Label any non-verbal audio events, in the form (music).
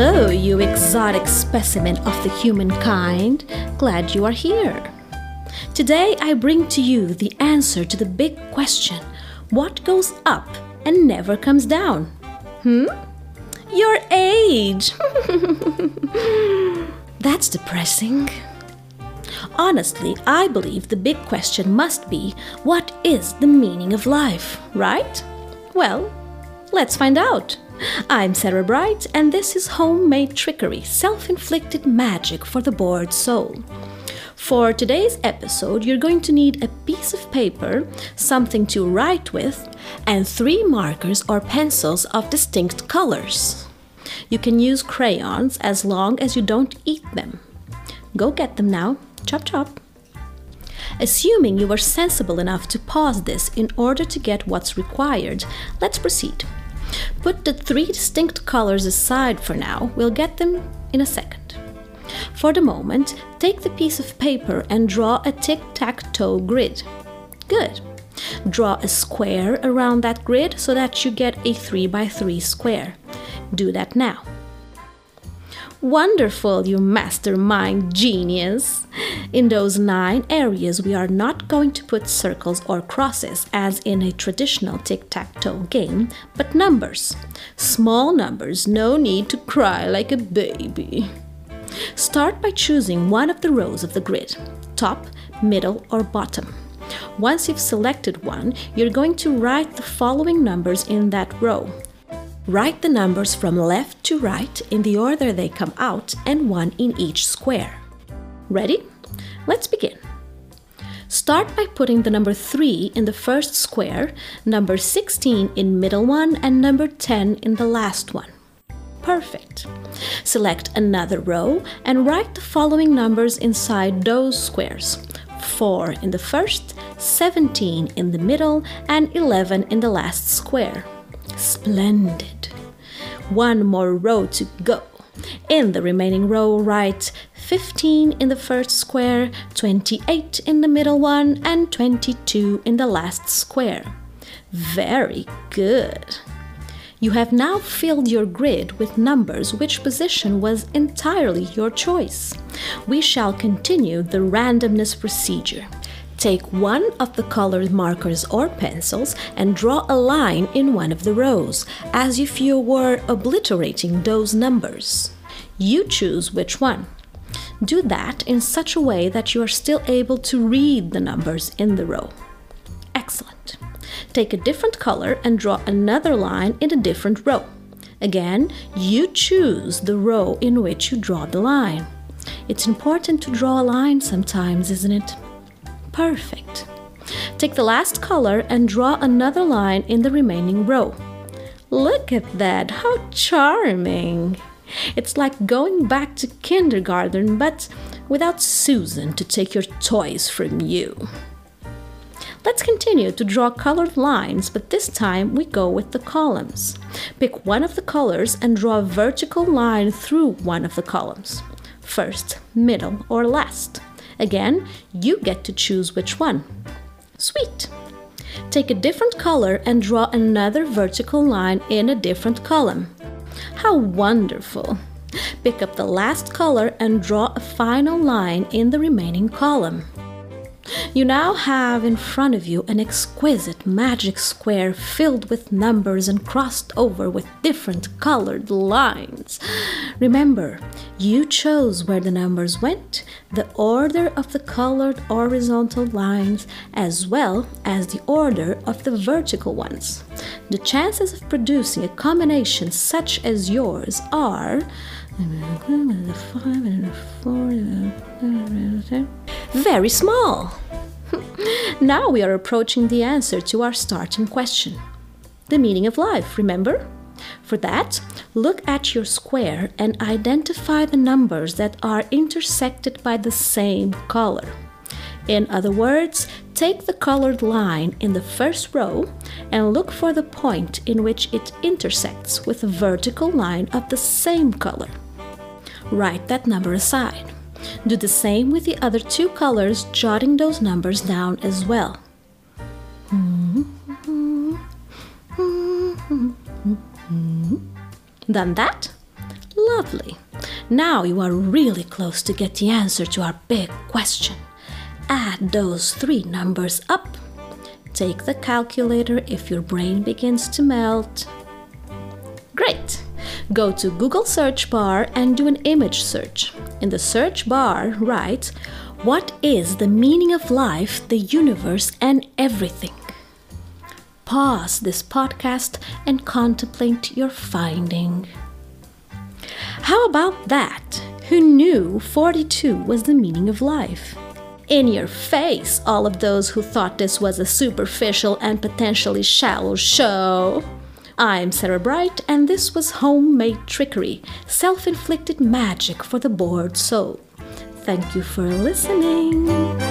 Hello, you exotic specimen of the humankind. Glad you are here. Today I bring to you the answer to the big question what goes up and never comes down? Hmm? Your age! (laughs) That's depressing. Honestly, I believe the big question must be what is the meaning of life, right? Well, let's find out. I'm Sarah Bright, and this is Homemade Trickery Self Inflicted Magic for the Bored Soul. For today's episode, you're going to need a piece of paper, something to write with, and three markers or pencils of distinct colors. You can use crayons as long as you don't eat them. Go get them now. Chop chop. Assuming you are sensible enough to pause this in order to get what's required, let's proceed. Put the three distinct colors aside for now, we'll get them in a second. For the moment, take the piece of paper and draw a tic tac toe grid. Good. Draw a square around that grid so that you get a 3 by 3 square. Do that now. Wonderful, you mastermind genius! In those nine areas, we are not going to put circles or crosses as in a traditional tic tac toe game, but numbers. Small numbers, no need to cry like a baby. Start by choosing one of the rows of the grid top, middle, or bottom. Once you've selected one, you're going to write the following numbers in that row Write the numbers from left to right in the order they come out and one in each square. Ready? Let's begin. Start by putting the number 3 in the first square, number 16 in middle one, and number 10 in the last one. Perfect. Select another row and write the following numbers inside those squares. 4 in the first, 17 in the middle, and 11 in the last square. Splendid. One more row to go. In the remaining row, write 15 in the first square, 28 in the middle one, and 22 in the last square. Very good. You have now filled your grid with numbers which position was entirely your choice. We shall continue the randomness procedure. Take one of the colored markers or pencils and draw a line in one of the rows, as if you were obliterating those numbers. You choose which one. Do that in such a way that you are still able to read the numbers in the row. Excellent. Take a different color and draw another line in a different row. Again, you choose the row in which you draw the line. It's important to draw a line sometimes, isn't it? Perfect. Take the last color and draw another line in the remaining row. Look at that, how charming! It's like going back to kindergarten, but without Susan to take your toys from you. Let's continue to draw colored lines, but this time we go with the columns. Pick one of the colors and draw a vertical line through one of the columns. First, middle, or last. Again, you get to choose which one. Sweet! Take a different color and draw another vertical line in a different column. How wonderful! Pick up the last color and draw a final line in the remaining column. You now have in front of you an exquisite magic square filled with numbers and crossed over with different colored lines. Remember, you chose where the numbers went, the order of the colored horizontal lines, as well as the order of the vertical ones. The chances of producing a combination such as yours are (laughs) very small. (laughs) now we are approaching the answer to our starting question the meaning of life, remember? For that, look at your square and identify the numbers that are intersected by the same color. In other words, take the colored line in the first row and look for the point in which it intersects with a vertical line of the same color. Write that number aside. Do the same with the other two colors, jotting those numbers down as well. Done that? Lovely. Now you are really close to get the answer to our big question. Add those three numbers up. Take the calculator if your brain begins to melt. Great! Go to Google search bar and do an image search. In the search bar, write what is the meaning of life, the universe, and everything? Pause this podcast and contemplate your finding. How about that? Who knew 42 was the meaning of life? In your face, all of those who thought this was a superficial and potentially shallow show. I'm Sarah Bright, and this was Homemade Trickery, self inflicted magic for the bored soul. Thank you for listening.